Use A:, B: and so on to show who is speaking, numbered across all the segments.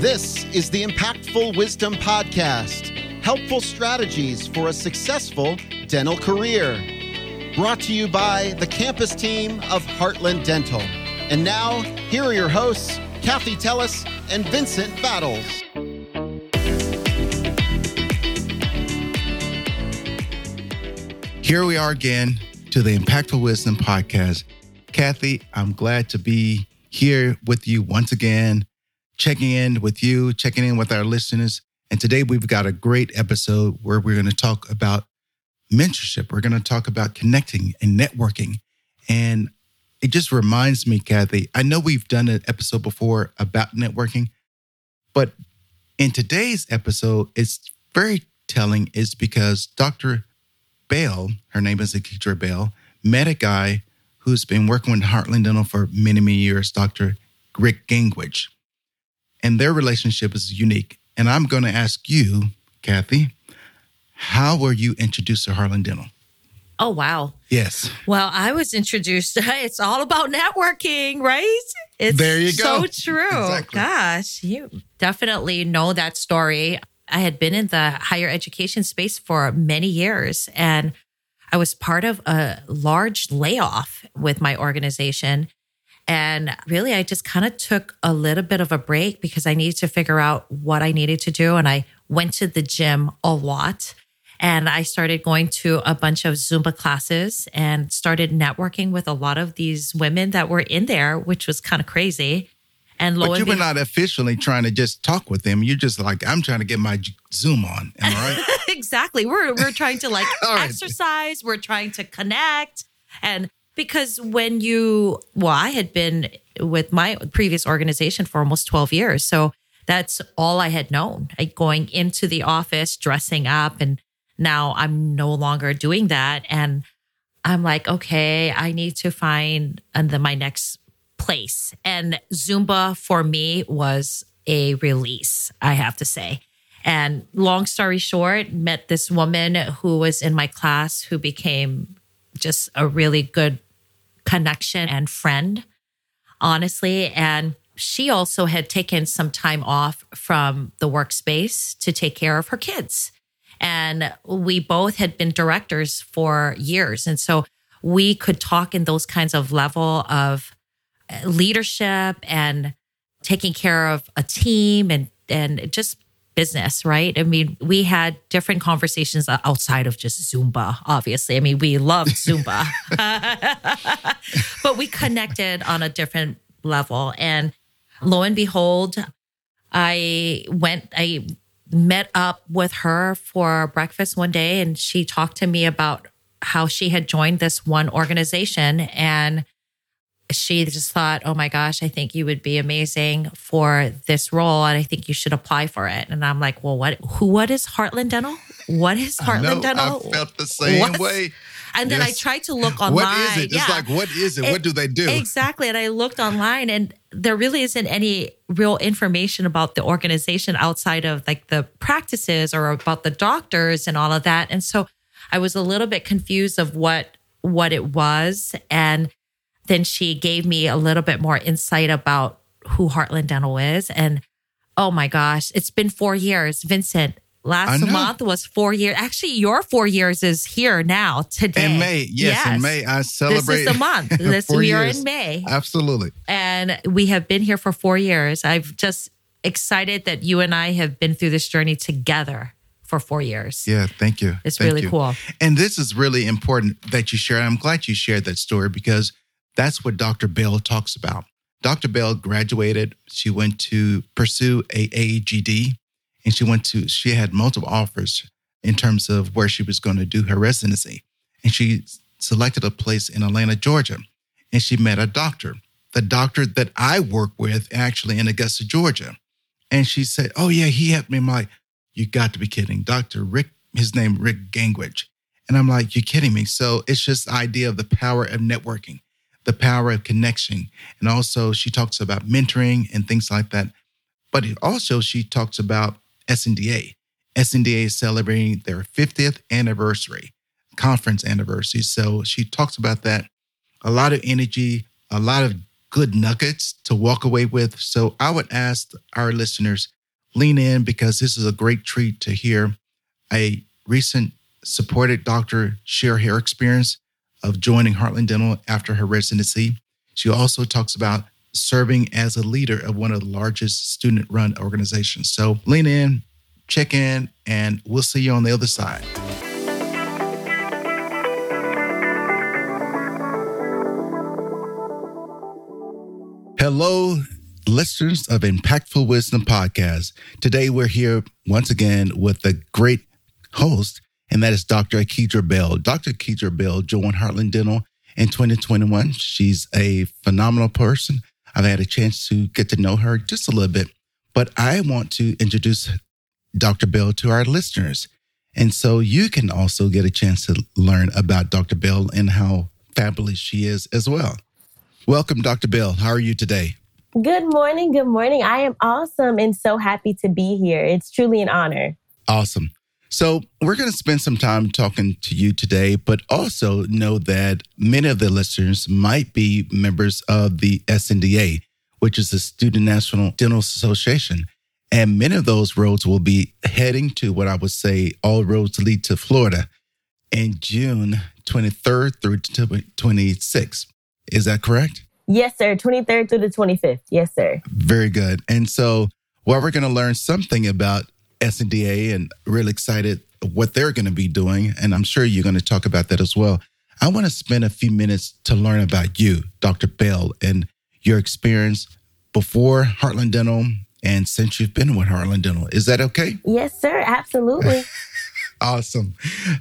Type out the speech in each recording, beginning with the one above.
A: This is the Impactful Wisdom Podcast helpful strategies for a successful dental career. Brought to you by the campus team of Heartland Dental. And now, here are your hosts, Kathy Tellis and Vincent Battles.
B: Here we are again to the Impactful Wisdom Podcast. Kathy, I'm glad to be here with you once again, checking in with you, checking in with our listeners. And today we've got a great episode where we're going to talk about mentorship. We're going to talk about connecting and networking. And it just reminds me, Kathy, I know we've done an episode before about networking, but in today's episode, it's very telling is because Dr. Bale, her name is Akitra Bale, met a guy who's been working with Heartland Dental for many, many years, Dr. Rick Gangwich. And their relationship is unique. And I'm going to ask you, Kathy, how were you introduced to Heartland Dental?
C: Oh, wow.
B: Yes.
C: Well, I was introduced, it's all about networking, right? It's
B: there you
C: go. so true. Exactly. Gosh, you definitely know that story. I had been in the higher education space for many years and I was part of a large layoff with my organization. And really, I just kind of took a little bit of a break because I needed to figure out what I needed to do. And I went to the gym a lot. And I started going to a bunch of Zumba classes and started networking with a lot of these women that were in there, which was kind of crazy. And
B: lo but you were not officially trying to just talk with them. You're just like, I'm trying to get my Zoom on. Am I right?
C: exactly. We're we're trying to like right. exercise. We're trying to connect, and because when you, well, I had been with my previous organization for almost 12 years, so that's all I had known. Like going into the office, dressing up, and now I'm no longer doing that. And I'm like, okay, I need to find uh, and then my next place. And Zumba for me was a release, I have to say. And long story short, met this woman who was in my class who became just a really good connection and friend, honestly. And she also had taken some time off from the workspace to take care of her kids. And we both had been directors for years. And so we could talk in those kinds of level of uh, leadership and taking care of a team and, and just business, right? I mean, we had different conversations outside of just Zumba, obviously. I mean, we loved Zumba, but we connected on a different level. And lo and behold, I went, I met up with her for breakfast one day and she talked to me about how she had joined this one organization and she just thought, "Oh my gosh, I think you would be amazing for this role and I think you should apply for it." And I'm like, "Well, what who what is Heartland Dental? What is Heartland
B: I know,
C: Dental?"
B: I felt the same what? way.
C: And then yes. I tried to look online.
B: What is it? Yeah. It's like, what is it? it? What do they do?
C: Exactly. And I looked online and there really isn't any real information about the organization outside of like the practices or about the doctors and all of that. And so I was a little bit confused of what what it was. And then she gave me a little bit more insight about who Heartland Dental is. And oh my gosh, it's been four years. Vincent, last month was four years. Actually, your four years is here now today.
B: In May, yes, yes. in May I celebrate.
C: This is the month. This we years. are in May.
B: Absolutely.
C: And we have been here for four years. I've just excited that you and I have been through this journey together for four years.
B: Yeah, thank you.
C: It's
B: thank
C: really
B: you.
C: cool.
B: And this is really important that you share. I'm glad you shared that story because that's what Dr. Bell talks about. Dr. Bell graduated. She went to pursue a AEGD and she went to, she had multiple offers in terms of where she was going to do her residency. And she selected a place in Atlanta, Georgia. And she met a doctor, the doctor that I work with actually in Augusta, Georgia. And she said, Oh, yeah, he helped me. I'm like, You got to be kidding. Dr. Rick, his name, Rick Gangwich. And I'm like, You're kidding me. So it's just the idea of the power of networking the power of connection. And also, she talks about mentoring and things like that. But also, she talks about SNDA. SNDA is celebrating their 50th anniversary, conference anniversary. So she talks about that. A lot of energy, a lot of good nuggets to walk away with. So I would ask our listeners lean in because this is a great treat to hear a recent supported doctor share her experience of joining Heartland Dental after her residency. She also talks about serving as a leader of one of the largest student run organizations. So lean in, check in, and we'll see you on the other side. Hello, listeners of Impactful Wisdom Podcast. Today we're here once again with the great host, and that is Dr. Akedra Bell. Dr. Akedra Bell joined Heartland Dental in 2021. She's a phenomenal person. I've had a chance to get to know her just a little bit, but I want to introduce Dr. Bell to our listeners. And so you can also get a chance to learn about Dr. Bell and how fabulous she is as well. Welcome, Dr. Bell. How are you today?
D: Good morning. Good morning. I am awesome and so happy to be here. It's truly an honor.
B: Awesome. So, we're going to spend some time talking to you today, but also know that many of the listeners might be members of the SNDA, which is the Student National Dental Association. And many of those roads will be heading to what I would say all roads lead to Florida in June 23rd through 26th. Is that correct?
D: Yes, sir. 23rd through the 25th. Yes, sir.
B: Very good. And so, well, we're going to learn something about SNDA and really excited what they're going to be doing. And I'm sure you're going to talk about that as well. I want to spend a few minutes to learn about you, Dr. Bell, and your experience before Heartland Dental and since you've been with Heartland Dental. Is that okay?
D: Yes, sir. Absolutely.
B: awesome.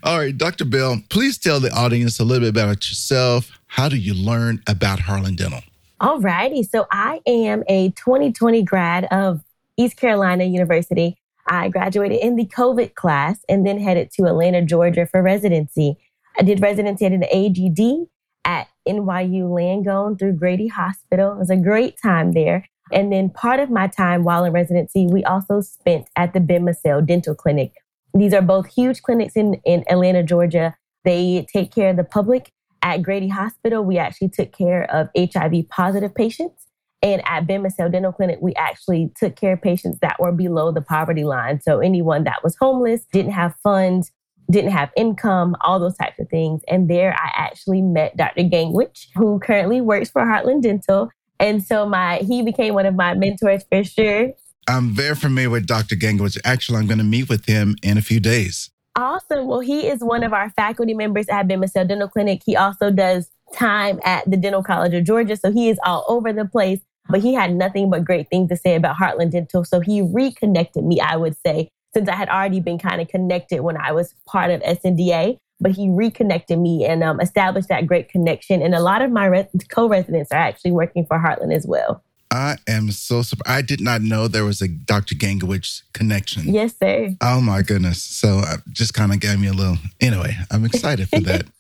B: All right, Dr. Bell, please tell the audience a little bit about yourself. How do you learn about Heartland Dental?
D: All righty. So I am a 2020 grad of East Carolina University. I graduated in the COVID class and then headed to Atlanta, Georgia for residency. I did residency at an AGD at NYU Langone through Grady Hospital. It was a great time there. And then part of my time while in residency, we also spent at the Ben Massell Dental Clinic. These are both huge clinics in, in Atlanta, Georgia. They take care of the public. At Grady Hospital, we actually took care of HIV positive patients. And at Ben Dental Clinic, we actually took care of patients that were below the poverty line. So anyone that was homeless, didn't have funds, didn't have income, all those types of things. And there I actually met Dr. Gangwich, who currently works for Heartland Dental. And so my he became one of my mentors for sure.
B: I'm very familiar with Dr. Gangwich. Actually, I'm going to meet with him in a few days.
D: Awesome. Well, he is one of our faculty members at Ben Dental Clinic. He also does time at the Dental College of Georgia. So he is all over the place but he had nothing but great things to say about Heartland Dental. So he reconnected me, I would say, since I had already been kind of connected when I was part of SNDA. But he reconnected me and um, established that great connection. And a lot of my re- co residents are actually working for Heartland as well.
B: I am so surprised. I did not know there was a Dr. Gangowich connection.
D: Yes, sir.
B: Oh, my goodness. So uh, just kind of gave me a little. Anyway, I'm excited for that.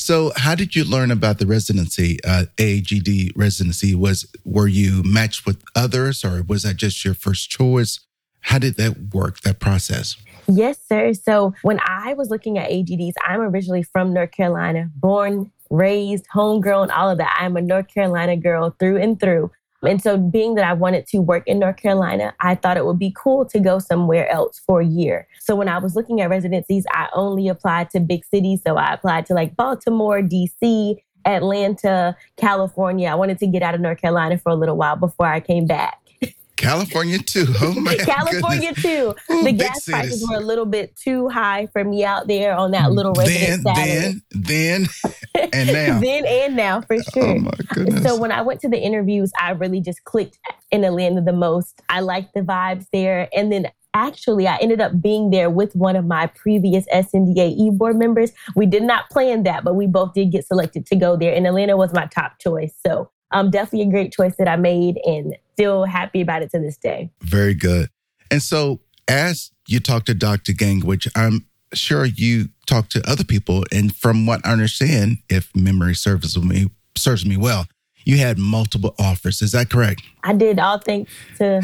B: So, how did you learn about the residency, uh, AGD residency? Was were you matched with others, or was that just your first choice? How did that work? That process?
D: Yes, sir. So, when I was looking at AGDs, I'm originally from North Carolina, born, raised, homegrown, all of that. I'm a North Carolina girl through and through. And so, being that I wanted to work in North Carolina, I thought it would be cool to go somewhere else for a year. So, when I was looking at residencies, I only applied to big cities. So, I applied to like Baltimore, DC, Atlanta, California. I wanted to get out of North Carolina for a little while before I came back.
B: California too. Oh my
D: California
B: goodness.
D: too.
B: Ooh,
D: the gas
B: cities.
D: prices were a little bit too high for me out there on that little resident
B: Then, then, then, and now.
D: then and now for oh sure.
B: Oh my goodness.
D: So when I went to the interviews, I really just clicked in Atlanta the most. I liked the vibes there. And then actually I ended up being there with one of my previous SNDA E board members. We did not plan that, but we both did get selected to go there. And Atlanta was my top choice. So um, definitely a great choice that I made and still happy about it to this day.
B: Very good. And so, as you talk to Dr. Gangwich I'm sure you talk to other people, and from what I understand, if memory serves me serves me well, you had multiple offers. Is that correct?
D: I did all thanks to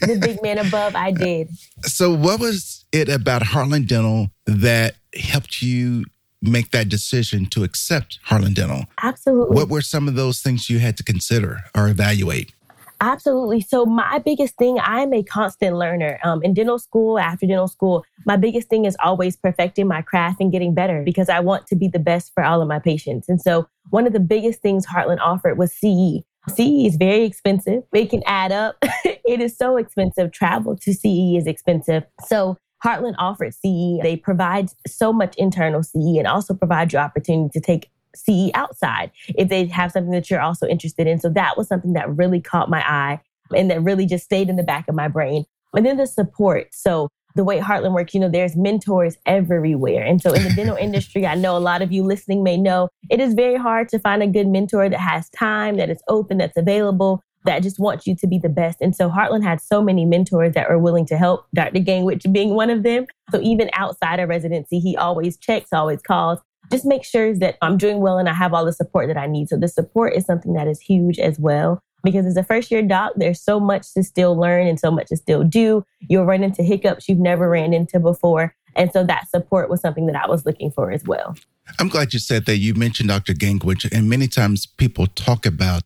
D: the big man above. I did.
B: So, what was it about Heartland Dental that helped you make that decision to accept Heartland Dental?
D: Absolutely.
B: What were some of those things you had to consider or evaluate?
D: Absolutely. So my biggest thing, I'm a constant learner. Um, in dental school, after dental school, my biggest thing is always perfecting my craft and getting better because I want to be the best for all of my patients. And so one of the biggest things Heartland offered was CE. CE is very expensive. It can add up. it is so expensive. Travel to CE is expensive. So Heartland offered CE. They provide so much internal CE and also provide you opportunity to take CE outside if they have something that you're also interested in. So that was something that really caught my eye and that really just stayed in the back of my brain. And then the support. So the way Heartland works, you know, there's mentors everywhere. And so in the dental industry, I know a lot of you listening may know it is very hard to find a good mentor that has time, that is open, that's available, that just wants you to be the best. And so Heartland had so many mentors that were willing to help, Dr. Gangwich being one of them. So even outside of residency, he always checks, always calls, just make sure that I'm doing well and I have all the support that I need. So the support is something that is huge as well. Because as a first year doc, there's so much to still learn and so much to still do. You'll run into hiccups you've never ran into before. And so that support was something that I was looking for as well.
B: I'm glad you said that. You mentioned Dr. Gangwich, and many times people talk about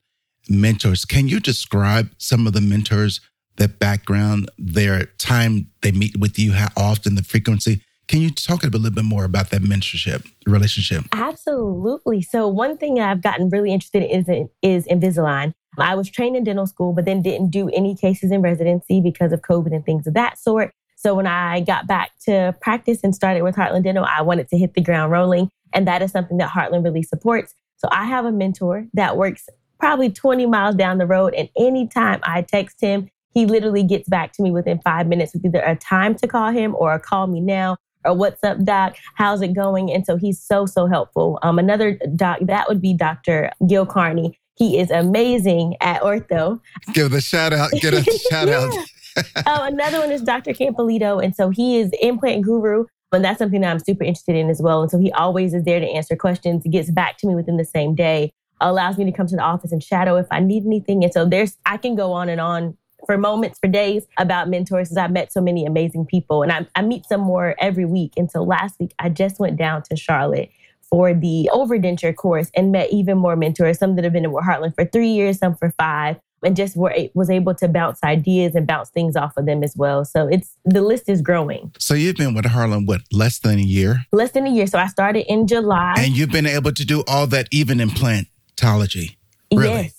B: mentors. Can you describe some of the mentors, their background, their time they meet with you, how often, the frequency? Can you talk a little bit more about that mentorship relationship?
D: Absolutely. So one thing I've gotten really interested in is, is Invisalign. I was trained in dental school, but then didn't do any cases in residency because of COVID and things of that sort. So when I got back to practice and started with Heartland Dental, I wanted to hit the ground rolling. And that is something that Heartland really supports. So I have a mentor that works probably 20 miles down the road. And anytime I text him, he literally gets back to me within five minutes with either a time to call him or a call me now or what's up, doc? How's it going? And so he's so, so helpful. Um, another doc, that would be Dr. Gil Carney. He is amazing at ortho.
B: Give a shout out. Get a shout out.
D: oh, another one is Dr. Campolito. And so he is implant guru. And that's something that I'm super interested in as well. And so he always is there to answer questions, he gets back to me within the same day, allows me to come to the office and shadow if I need anything. And so there's, I can go on and on for moments, for days about mentors because I've met so many amazing people and I, I meet some more every week. And so last week, I just went down to Charlotte for the overdenture course and met even more mentors, some that have been in Heartland for three years, some for five, and just were, was able to bounce ideas and bounce things off of them as well. So it's the list is growing.
B: So you've been with Heartland what less than a year?
D: Less than a year. So I started in July,
B: and you've been able to do all that even implantology. Really?
D: Yes.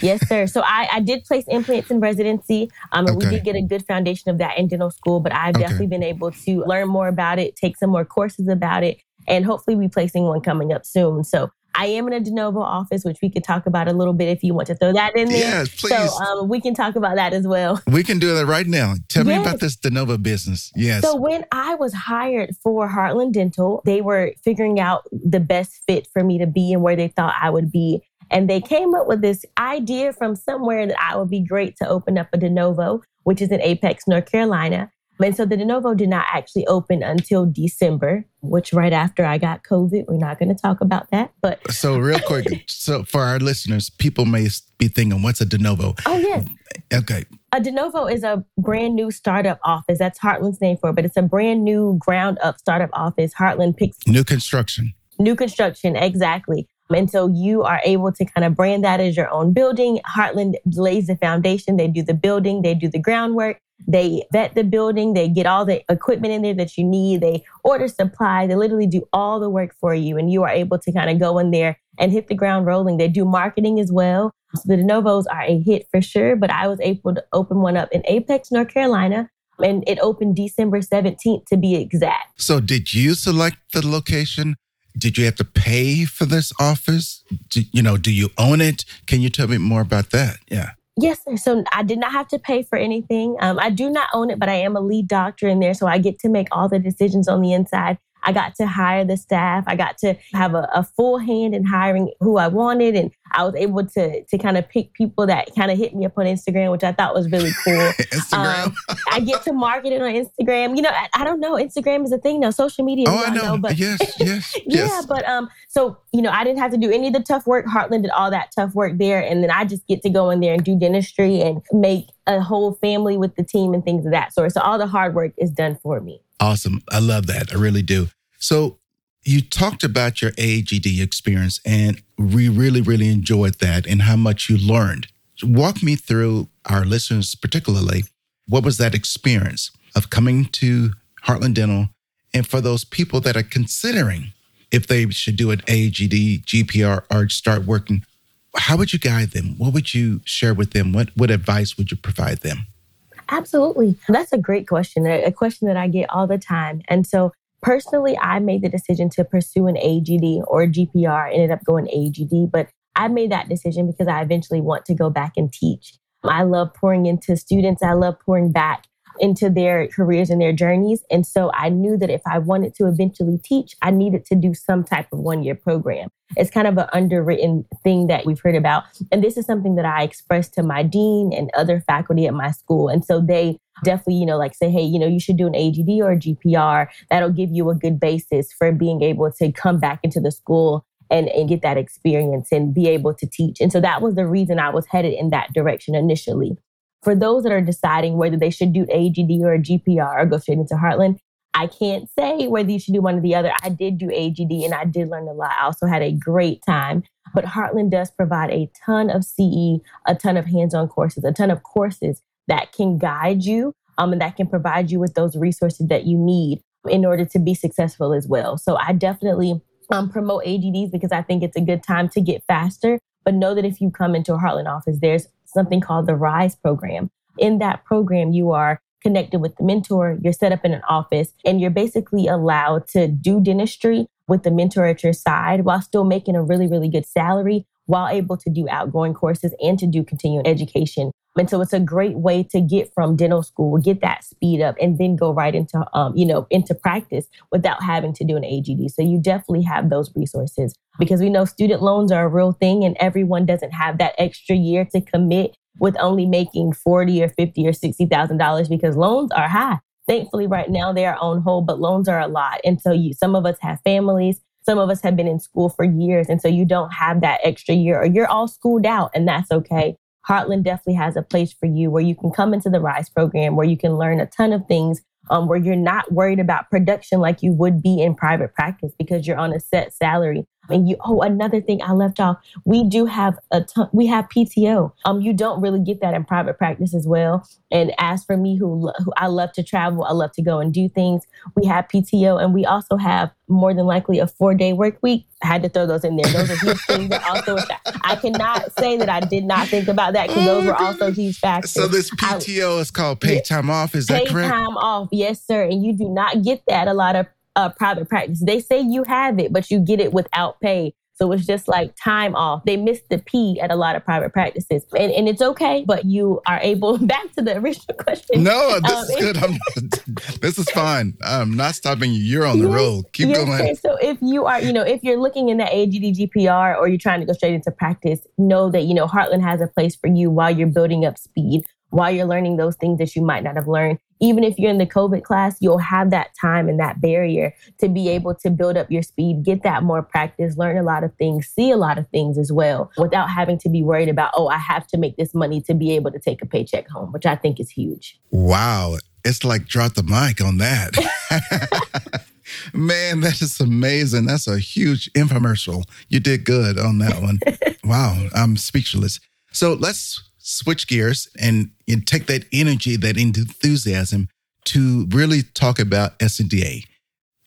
D: Yes, sir. So I, I did place implants in residency. Um, and okay. we did get a good foundation of that in dental school, but I've okay. definitely been able to learn more about it, take some more courses about it, and hopefully be placing one coming up soon. So I am in a de novo office, which we could talk about a little bit if you want to throw that in there.
B: Yes, please.
D: So um, we can talk about that as well.
B: We can do that right now. Tell yes. me about this de novo business. Yes.
D: So when I was hired for Heartland Dental, they were figuring out the best fit for me to be and where they thought I would be. And they came up with this idea from somewhere that I would be great to open up a de novo, which is in Apex, North Carolina. And so the de novo did not actually open until December, which right after I got COVID. We're not going to talk about that. But
B: so real quick, so for our listeners, people may be thinking, "What's a de novo?"
D: Oh yes.
B: Okay.
D: A de novo is a brand new startup office. That's Heartland's name for it, but it's a brand new ground up startup office. Heartland picks
B: new construction.
D: New construction, exactly. And so you are able to kind of brand that as your own building. Heartland lays the foundation. They do the building, they do the groundwork, they vet the building, they get all the equipment in there that you need, they order supply, they literally do all the work for you. And you are able to kind of go in there and hit the ground rolling. They do marketing as well. So the de novos are a hit for sure. But I was able to open one up in Apex, North Carolina. And it opened December 17th to be exact.
B: So, did you select the location? did you have to pay for this office? Do, you know, do you own it? Can you tell me more about that? Yeah.
D: Yes. So I did not have to pay for anything. Um, I do not own it, but I am a lead doctor in there. So I get to make all the decisions on the inside. I got to hire the staff. I got to have a, a, full hand in hiring who I wanted. And I was able to to kind of pick people that kind of hit me up on Instagram, which I thought was really cool.
B: Instagram. Um,
D: I get to market it on Instagram. You know, I, I, don't know. Instagram is a thing now. Social media.
B: Oh, I know. know. But yes, yes,
D: yeah.
B: Yes.
D: But um, so you know, I didn't have to do any of the tough work. Heartland did all that tough work there, and then I just get to go in there and do dentistry and make a whole family with the team and things of that sort. So all the hard work is done for me.
B: Awesome. I love that. I really do. So you talked about your AEGD experience, and we really, really enjoyed that and how much you learned. Walk me through our listeners, particularly, what was that experience of coming to Heartland Dental? And for those people that are considering if they should do an AEGD, GPR, or start working, how would you guide them? What would you share with them? What, what advice would you provide them?
D: Absolutely. That's a great question, a question that I get all the time. And so personally, I made the decision to pursue an AGD or GPR, ended up going AGD, but I made that decision because I eventually want to go back and teach. I love pouring into students. I love pouring back into their careers and their journeys. And so I knew that if I wanted to eventually teach, I needed to do some type of one year program. It's kind of an underwritten thing that we've heard about. And this is something that I expressed to my dean and other faculty at my school. And so they definitely, you know, like say, hey, you know, you should do an AGD or a GPR. That'll give you a good basis for being able to come back into the school and, and get that experience and be able to teach. And so that was the reason I was headed in that direction initially. For those that are deciding whether they should do AGD or a GPR or go straight into Heartland, I can't say whether you should do one or the other. I did do AGD and I did learn a lot. I also had a great time. But Heartland does provide a ton of CE, a ton of hands on courses, a ton of courses that can guide you um, and that can provide you with those resources that you need in order to be successful as well. So I definitely um, promote AGDs because I think it's a good time to get faster. But know that if you come into a Heartland office, there's something called the RISE program. In that program, you are connected with the mentor, you're set up in an office, and you're basically allowed to do dentistry with the mentor at your side while still making a really, really good salary while able to do outgoing courses and to do continuing education. And so it's a great way to get from dental school, get that speed up, and then go right into, um, you know, into practice without having to do an AGD. So you definitely have those resources because we know student loans are a real thing, and everyone doesn't have that extra year to commit with only making forty or fifty or sixty thousand dollars because loans are high. Thankfully, right now they are on hold, but loans are a lot, and so you, some of us have families. Some of us have been in school for years, and so you don't have that extra year, or you're all schooled out, and that's okay. Heartland definitely has a place for you where you can come into the RISE program, where you can learn a ton of things, um, where you're not worried about production like you would be in private practice because you're on a set salary. And you, oh, another thing I left off, we do have a ton, we have PTO. Um, you don't really get that in private practice as well. And as for me, who, who I love to travel, I love to go and do things. We have PTO, and we also have more than likely a four day work week. I had to throw those in there. Those are huge things that also I cannot say that I did not think about that because those were also huge factors.
B: So this PTO I, is called paid time off. Is that correct?
D: Paid time off, yes, sir. And you do not get that a lot of uh, private practice. They say you have it, but you get it without pay. So it's just like time off. They miss the P at a lot of private practices. And, and it's okay, but you are able, back to the original question.
B: No, this um, is good. I'm, this is fine. I'm not stopping you. You're on the yes, road. Keep yes, going.
D: So if you are, you know, if you're looking in the AGD GPR or you're trying to go straight into practice, know that, you know, Heartland has a place for you while you're building up speed while you're learning those things that you might not have learned. Even if you're in the COVID class, you'll have that time and that barrier to be able to build up your speed, get that more practice, learn a lot of things, see a lot of things as well, without having to be worried about, oh, I have to make this money to be able to take a paycheck home, which I think is huge.
B: Wow. It's like drop the mic on that. Man, that is amazing. That's a huge infomercial. You did good on that one. wow, I'm speechless. So let's switch gears and, and take that energy, that enthusiasm to really talk about SNDA.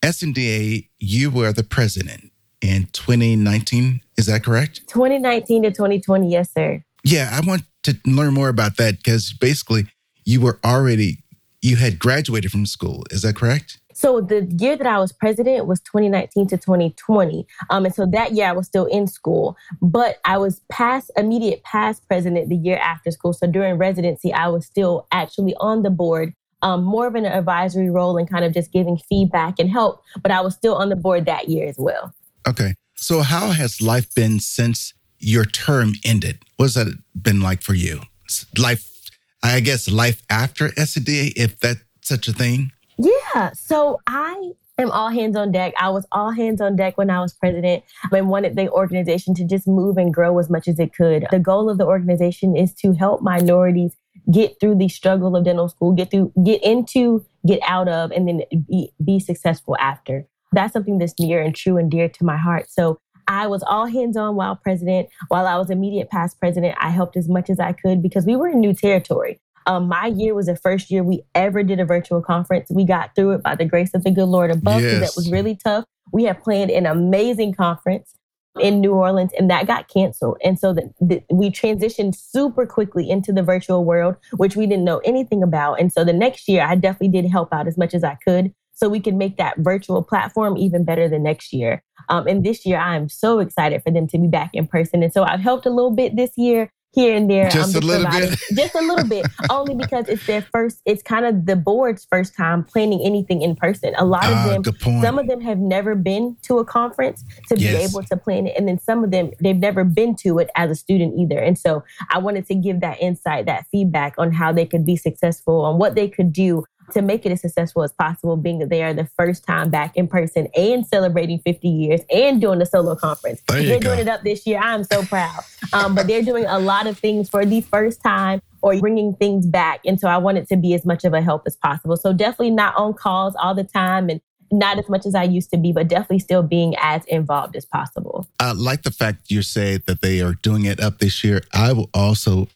B: SNDA, you were the president in 2019. Is that correct?
D: 2019 to 2020. Yes, sir.
B: Yeah, I want to learn more about that because basically you were already, you had graduated from school. Is that correct?
D: So the year that I was president was 2019 to 2020. Um, and so that year I was still in school, but I was past immediate past president the year after school. So during residency, I was still actually on the board, um, more of an advisory role and kind of just giving feedback and help. But I was still on the board that year as well.
B: Okay. So how has life been since your term ended? What's that been like for you? Life, I guess, life after SNDA, if that's such a thing.
D: Yeah. So I am all hands on deck. I was all hands on deck when I was president and wanted the organization to just move and grow as much as it could. The goal of the organization is to help minorities get through the struggle of dental school, get through, get into, get out of, and then be, be successful after. that's something that's near and true and dear to my heart. So I was all hands on while president. While I was immediate past president, I helped as much as I could because we were in new territory. Um, my year was the first year we ever did a virtual conference. We got through it by the grace of the good Lord above. Yes. That was really tough. We had planned an amazing conference in New Orleans, and that got canceled. And so the, the, we transitioned super quickly into the virtual world, which we didn't know anything about. And so the next year, I definitely did help out as much as I could so we can make that virtual platform even better the next year. Um, and this year, I am so excited for them to be back in person. And so I've helped a little bit this year here and there.
B: Just um, a little bit.
D: just a little bit, only because it's their first, it's kind of the board's first time planning anything in person. A lot of uh, them, some of them have never been to a conference to yes. be able to plan it. And then some of them, they've never been to it as a student either. And so I wanted to give that insight, that feedback on how they could be successful, on what they could do to make it as successful as possible, being that they are the first time back in person and celebrating 50 years and doing a solo conference. They're go. doing it up this year. I'm so proud. Um, but they're doing a lot of things for the first time or bringing things back. And so I wanted to be as much of a help as possible. So definitely not on calls all the time and not as much as I used to be, but definitely still being as involved as possible.
B: I like the fact you say that they are doing it up this year. I will also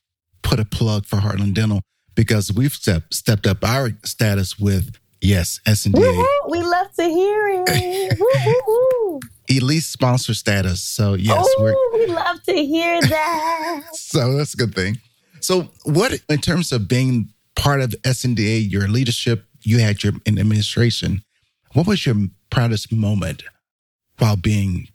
B: put a plug for Heartland Dental because we've step, stepped up our status with yes SNDA.
D: We love to hear it.
B: Elite sponsor status. So yes,
D: oh, we love to hear that.
B: so that's a good thing. So what in terms of being part of SNDA, your leadership, you had your in administration. What was your proudest moment while being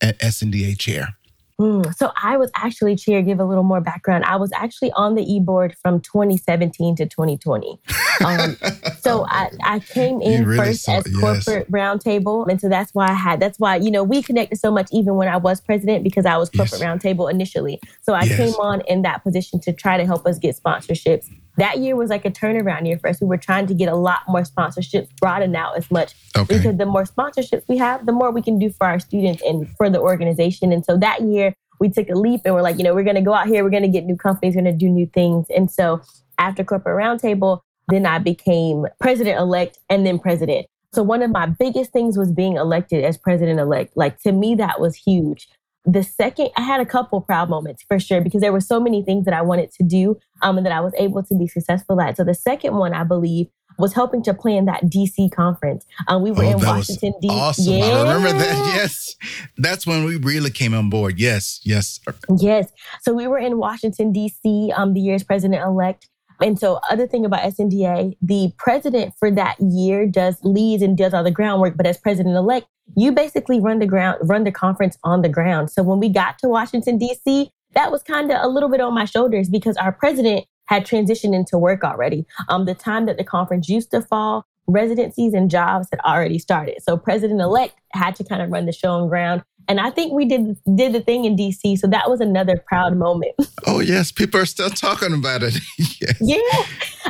B: at SNDA chair?
D: Mm, so I was actually chair. Give a little more background. I was actually on the e board from 2017 to 2020. Um, so I, I came in really first saw, as corporate yes. roundtable, and so that's why I had. That's why you know we connected so much even when I was president because I was corporate yes. roundtable initially. So I yes. came on in that position to try to help us get sponsorships that year was like a turnaround year for us. We were trying to get a lot more sponsorships, broaden out as much. Okay. Because the more sponsorships we have, the more we can do for our students and for the organization. And so that year, we took a leap and we're like, you know, we're going to go out here, we're going to get new companies, we're going to do new things. And so after Corporate Roundtable, then I became president elect and then president. So one of my biggest things was being elected as president elect. Like to me, that was huge the second i had a couple proud moments for sure because there were so many things that i wanted to do um, and that i was able to be successful at. So the second one i believe was helping to plan that dc conference. Um, we were oh, in washington
B: d.c awesome. Yeah. i remember that. Yes. That's when we really came on board. Yes. Yes
D: yes. So we were in washington d.c um, the year's president-elect and so, other thing about SNDA, the president for that year does leads and does all the groundwork, but as president elect, you basically run the ground, run the conference on the ground. So when we got to Washington, D.C., that was kind of a little bit on my shoulders because our president had transitioned into work already. Um, the time that the conference used to fall, residencies and jobs had already started. So President elect had to kind of run the show on ground. And I think we did did the thing in DC. So that was another proud moment.
B: Oh yes, people are still talking about it.
D: yes. Yeah.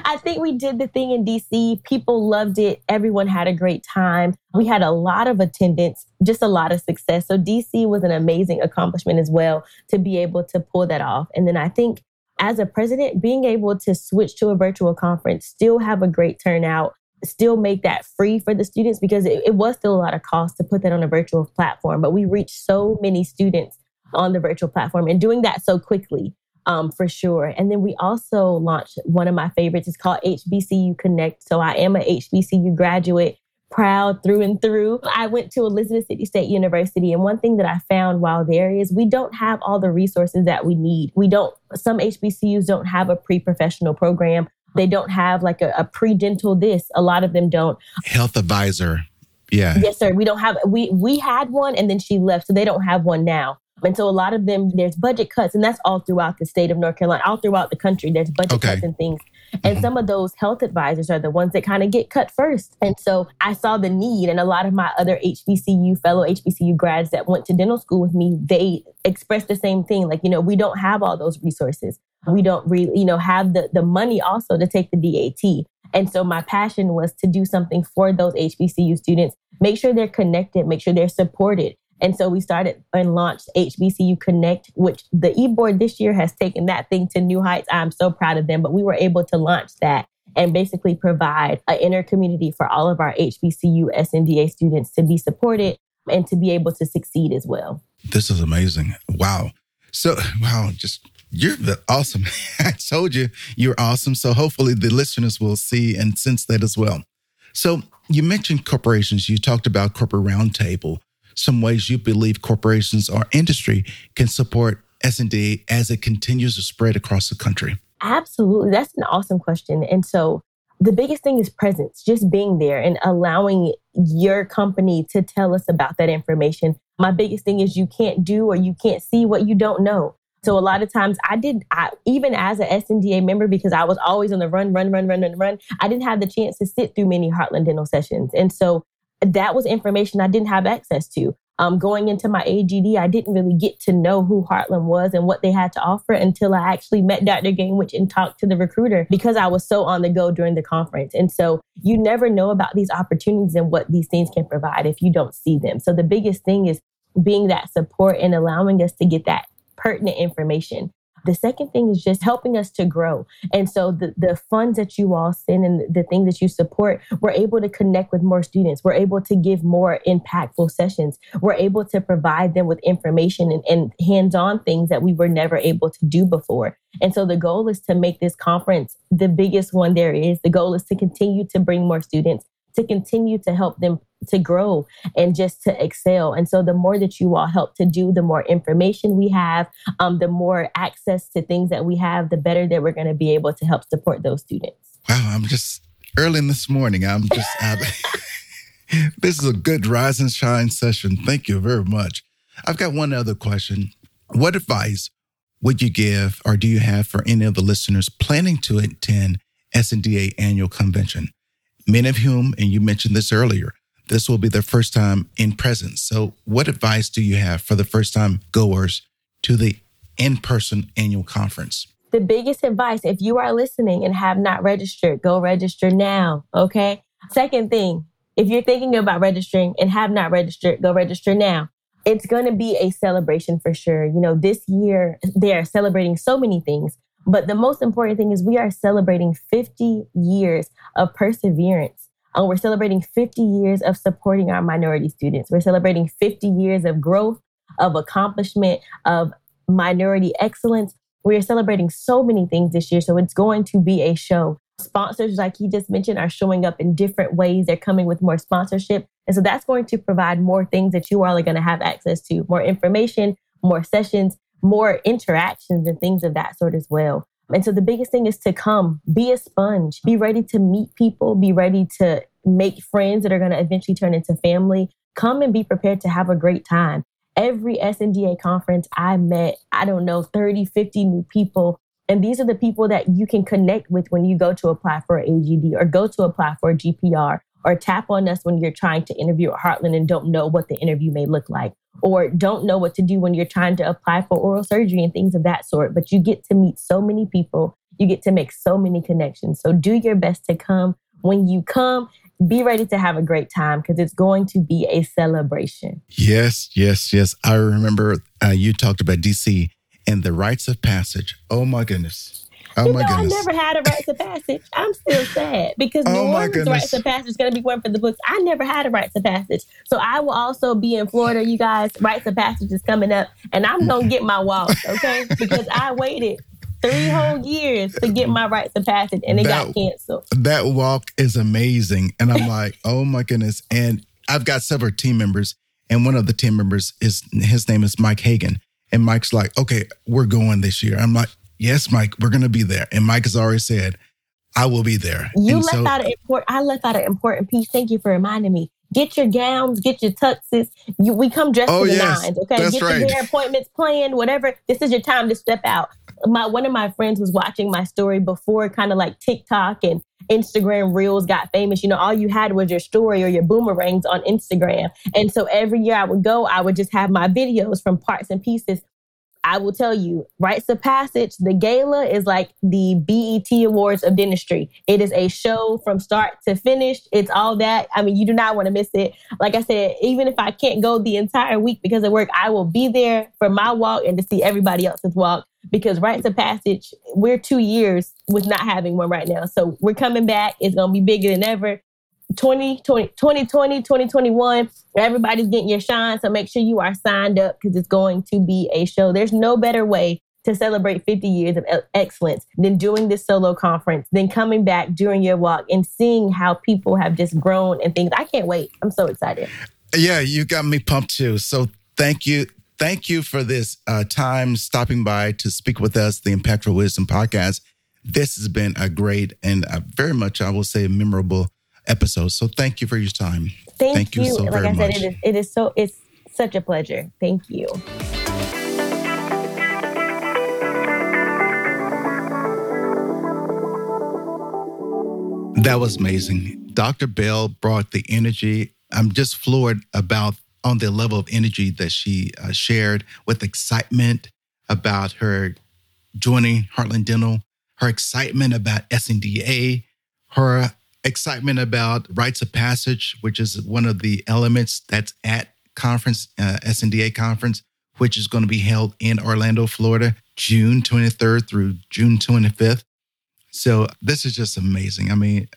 D: I think we did the thing in DC. People loved it. Everyone had a great time. We had a lot of attendance, just a lot of success. So DC was an amazing accomplishment as well to be able to pull that off. And then I think as a president, being able to switch to a virtual conference, still have a great turnout, still make that free for the students because it, it, was still a lot of cost to put that on a virtual platform. But we reached so many students on the virtual platform and doing that so quickly um, for sure. And then we also launched one of my favorites. It's called HBCU Connect. So I am a HBCU graduate, proud through and through. I went to Elizabeth City State University. And one thing that I found while there is we don't have all the resources that we need. We don't, some HBCUs don't have a pre professional program they don't have like a, a pre dental this. A lot of them don't.
B: Health advisor. Yeah.
D: Yes, sir. We don't have we we had one and then she left, so they don't have one now. And so a lot of them, there's budget cuts, and that's all throughout the state of North Carolina, all throughout the country. There's budget okay. cuts and things. And mm-hmm. some of those health advisors are the ones that kind of get cut first. And so I saw the need, and a lot of my other HBCU, fellow HBCU grads that went to dental school with me, they expressed the same thing. Like, you know, we don't have all those resources we don't really, you know, have the, the money also to take the DAT. And so my passion was to do something for those HBCU students, make sure they're connected, make sure they're supported. And so we started and launched HBCU Connect, which the e-board this year has taken that thing to new heights. I'm so proud of them, but we were able to launch that. and basically provide an inner community for all of our HBCU SNDA students to be supported and to be able to succeed as well.
B: This is amazing. Wow. So, wow, just you're awesome. I told you you're awesome. So, hopefully, the listeners will see and sense that as well. So, you mentioned corporations. You talked about corporate roundtable. Some ways you believe corporations or industry can support S&D as it continues to spread across the country.
D: Absolutely. That's an awesome question. And so, the biggest thing is presence, just being there and allowing your company to tell us about that information. My biggest thing is you can't do or you can't see what you don't know. So a lot of times I did, I, even as an SNDA member, because I was always on the run, run, run, run, run, run, I didn't have the chance to sit through many Heartland Dental sessions. And so that was information I didn't have access to um, going into my AGD, I didn't really get to know who Heartland was and what they had to offer until I actually met Dr. Gainwich and talked to the recruiter because I was so on the go during the conference. And so you never know about these opportunities and what these things can provide if you don't see them. So the biggest thing is being that support and allowing us to get that pertinent information. The second thing is just helping us to grow. And so the, the funds that you all send and the thing that you support, we're able to connect with more students. We're able to give more impactful sessions. We're able to provide them with information and, and hands on things that we were never able to do before. And so the goal is to make this conference the biggest one there is. The goal is to continue to bring more students, to continue to help them to grow and just to excel. And so the more that you all help to do, the more information we have, um, the more access to things that we have, the better that we're going to be able to help support those students.
B: Wow, I'm just early in this morning. I'm just this is a good rise and shine session. Thank you very much. I've got one other question. What advice would you give or do you have for any of the listeners planning to attend SNDA annual convention? Many of whom, and you mentioned this earlier, this will be their first time in presence. So, what advice do you have for the first time goers to the in person annual conference?
D: The biggest advice if you are listening and have not registered, go register now. Okay. Second thing, if you're thinking about registering and have not registered, go register now. It's going to be a celebration for sure. You know, this year they are celebrating so many things, but the most important thing is we are celebrating 50 years of perseverance and we're celebrating 50 years of supporting our minority students. We're celebrating 50 years of growth, of accomplishment, of minority excellence. We are celebrating so many things this year. So it's going to be a show. Sponsors, like he just mentioned, are showing up in different ways. They're coming with more sponsorship. And so that's going to provide more things that you all are going to have access to more information, more sessions, more interactions, and things of that sort as well. And so the biggest thing is to come, be a sponge, be ready to meet people, be ready to make friends that are going to eventually turn into family. Come and be prepared to have a great time. Every SNDA conference, I met, I don't know, 30, 50 new people. And these are the people that you can connect with when you go to apply for AGD or go to apply for a GPR or tap on us when you're trying to interview at Heartland and don't know what the interview may look like or don't know what to do when you're trying to apply for oral surgery and things of that sort. But you get to meet so many people, you get to make so many connections. So do your best to come. When you come, be ready to have a great time because it's going to be a celebration.
B: Yes, yes, yes. I remember uh, you talked about DC and the rites of passage. Oh my goodness. Oh
D: you
B: my know,
D: goodness. I never had a rites of passage. I'm still sad because oh New Orleans rites of passage is going to be one for the books. I never had a rites of passage. So I will also be in Florida, you guys. Rites of passage is coming up and I'm going to get my walk, okay? because I waited three whole years to get my rites of passage and it that, got canceled.
B: That walk is amazing. And I'm like, oh my goodness. And I've got several team members, and one of the team members is his name is Mike Hagan. And Mike's like, okay, we're going this year. I'm like, yes, Mike, we're going to be there. And Mike has already said, I will be there.
D: You
B: and
D: left so, out an important. I left out an important piece. Thank you for reminding me. Get your gowns, get your tuxes. You, we come dressed oh, to the yes, nines. Okay,
B: get
D: right. your hair appointments planned. Whatever. This is your time to step out my one of my friends was watching my story before kind of like TikTok and Instagram reels got famous. You know, all you had was your story or your boomerangs on Instagram. And so every year I would go, I would just have my videos from parts and pieces. I will tell you, Rites of Passage, the gala is like the BET Awards of dentistry. It is a show from start to finish. It's all that. I mean, you do not want to miss it. Like I said, even if I can't go the entire week because of work, I will be there for my walk and to see everybody else's walk. because rites of passage, we're two years with not having one right now. So we're coming back. It's going to be bigger than ever. 2020, 2020, 2021, everybody's getting your shine. So make sure you are signed up because it's going to be a show. There's no better way to celebrate 50 years of excellence than doing this solo conference, then coming back during your walk and seeing how people have just grown and things. I can't wait. I'm so excited.
B: Yeah, you got me pumped too. So thank you. Thank you for this uh, time stopping by to speak with us, the Impactful Wisdom podcast. This has been a great and a very much, I will say, memorable episode. So thank you for your time.
D: Thank, thank you. you. so like very I said, much. It is, it is so it's such a pleasure. Thank you.
B: That was amazing. Dr. Bell brought the energy. I'm just floored about on the level of energy that she uh, shared with excitement about her joining Heartland Dental, her excitement about SNDA, her excitement about rites of passage, which is one of the elements that's at conference, uh, SNDA conference, which is going to be held in Orlando, Florida, June 23rd through June 25th. So this is just amazing. I mean,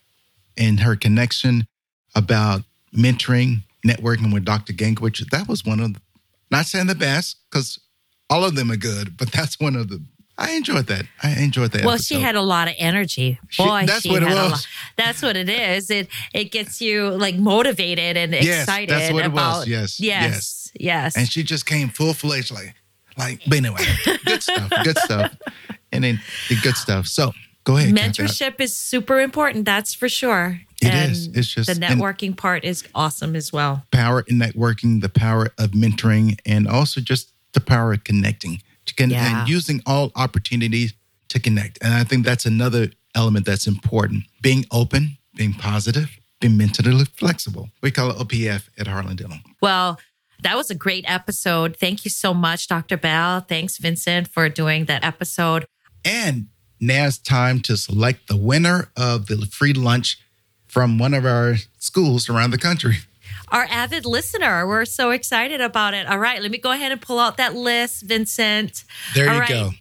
B: and her connection about mentoring, networking with Dr. Gangwich, that was one of, the, not saying the best, because all of them are good, but that's one of the I enjoyed that. I enjoyed that.
C: Well,
B: episode.
C: she had a lot of energy. Boy, she, that's she what it was. That's what it is. It it gets you like motivated and
B: yes,
C: excited
B: that's what
C: about.
B: It was. Yes,
C: yes, yes, yes.
B: And she just came full fledged, like, like. But anyway, good stuff. Good stuff. And then the good stuff. So go ahead.
C: Mentorship is super important. That's for sure.
B: It and is. It's just
C: the networking part is awesome as well.
B: Power in networking, the power of mentoring, and also just the power of connecting con- yeah. and using all opportunities to connect. And I think that's another element that's important. Being open, being positive, being mentally flexible. We call it OPF at Heartland Dental.
C: Well, that was a great episode. Thank you so much, Dr. Bell. Thanks, Vincent, for doing that episode.
B: And now it's time to select the winner of the free lunch from one of our schools around the country
C: our avid listener. We're so excited about it. All right, let me go ahead and pull out that list, Vincent.
B: There
C: All
B: you
C: right.
B: go.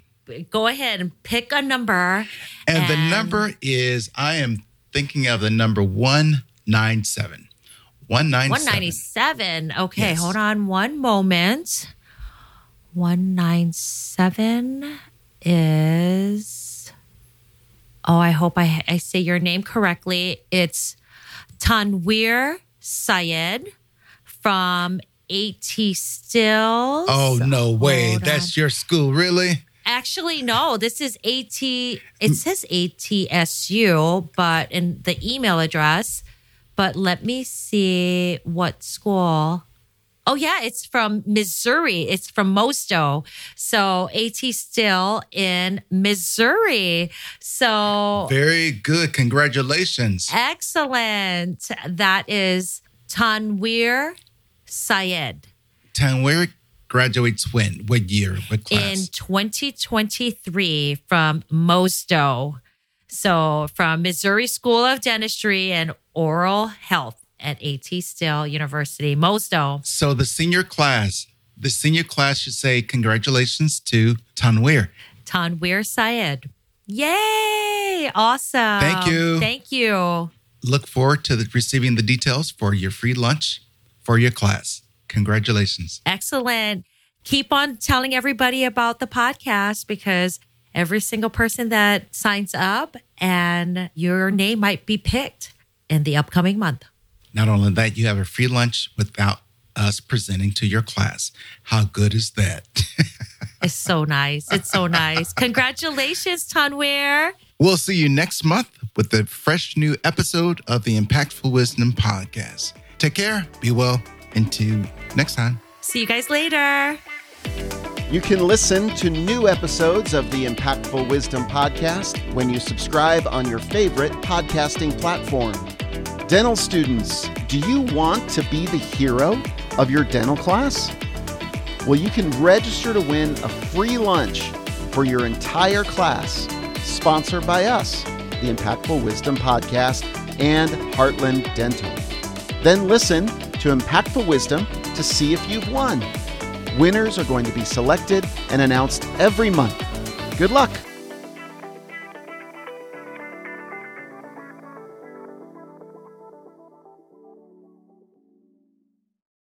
C: Go ahead and pick a number.
B: And, and, the number is, I am thinking of the number 197. 197.
C: 197. Okay, yes. hold on one moment. 197 is, oh, I hope I, I say your name correctly. It's Tanwir Syed from AT Still.
B: Oh, no way. Hold That's on. your school, really?
C: Actually, no. This is AT. It says ATSU, but in the email address. But let me see what school. Oh yeah, it's from Missouri. It's from MOSDOH. So AT still in Missouri. So
B: very good. Congratulations.
C: Excellent. That is Tanwir Syed.
B: Tanwir graduates when? What year? What class?
C: In 2023 from MOSDOH. So from Missouri School of Dentistry and Oral Health at AT Still University, MOSDOH.
B: So the senior class, the senior class should say congratulations to Tanwir.
C: Tanwir Syed. Yay! Awesome.
B: Thank you.
C: Thank you.
B: Look forward to the, receiving the details for your free lunch for your class. Congratulations.
C: Excellent. Keep on telling everybody about the podcast because every single person that signs up and your name might be picked in the upcoming month.
B: Not only that, you have a free lunch without us presenting to your class. How good is that?
C: it's so nice. It's so nice. Congratulations, Tanwir.
B: We'll see you next month with a fresh new episode of the Impactful Wisdom Podcast. Take care, be well, And until next time.
C: See you guys later.
A: You can listen to new episodes of the Impactful Wisdom Podcast when you subscribe on your favorite podcasting platform. Dental students, do you want to be the hero of your dental class? Well, you can register to win a free lunch for your entire class, sponsored by us, the Impactful Wisdom Podcast, and Heartland Dental. Then listen to Impactful Wisdom to see if you've won. Winners are going to be selected and announced every month Good luck.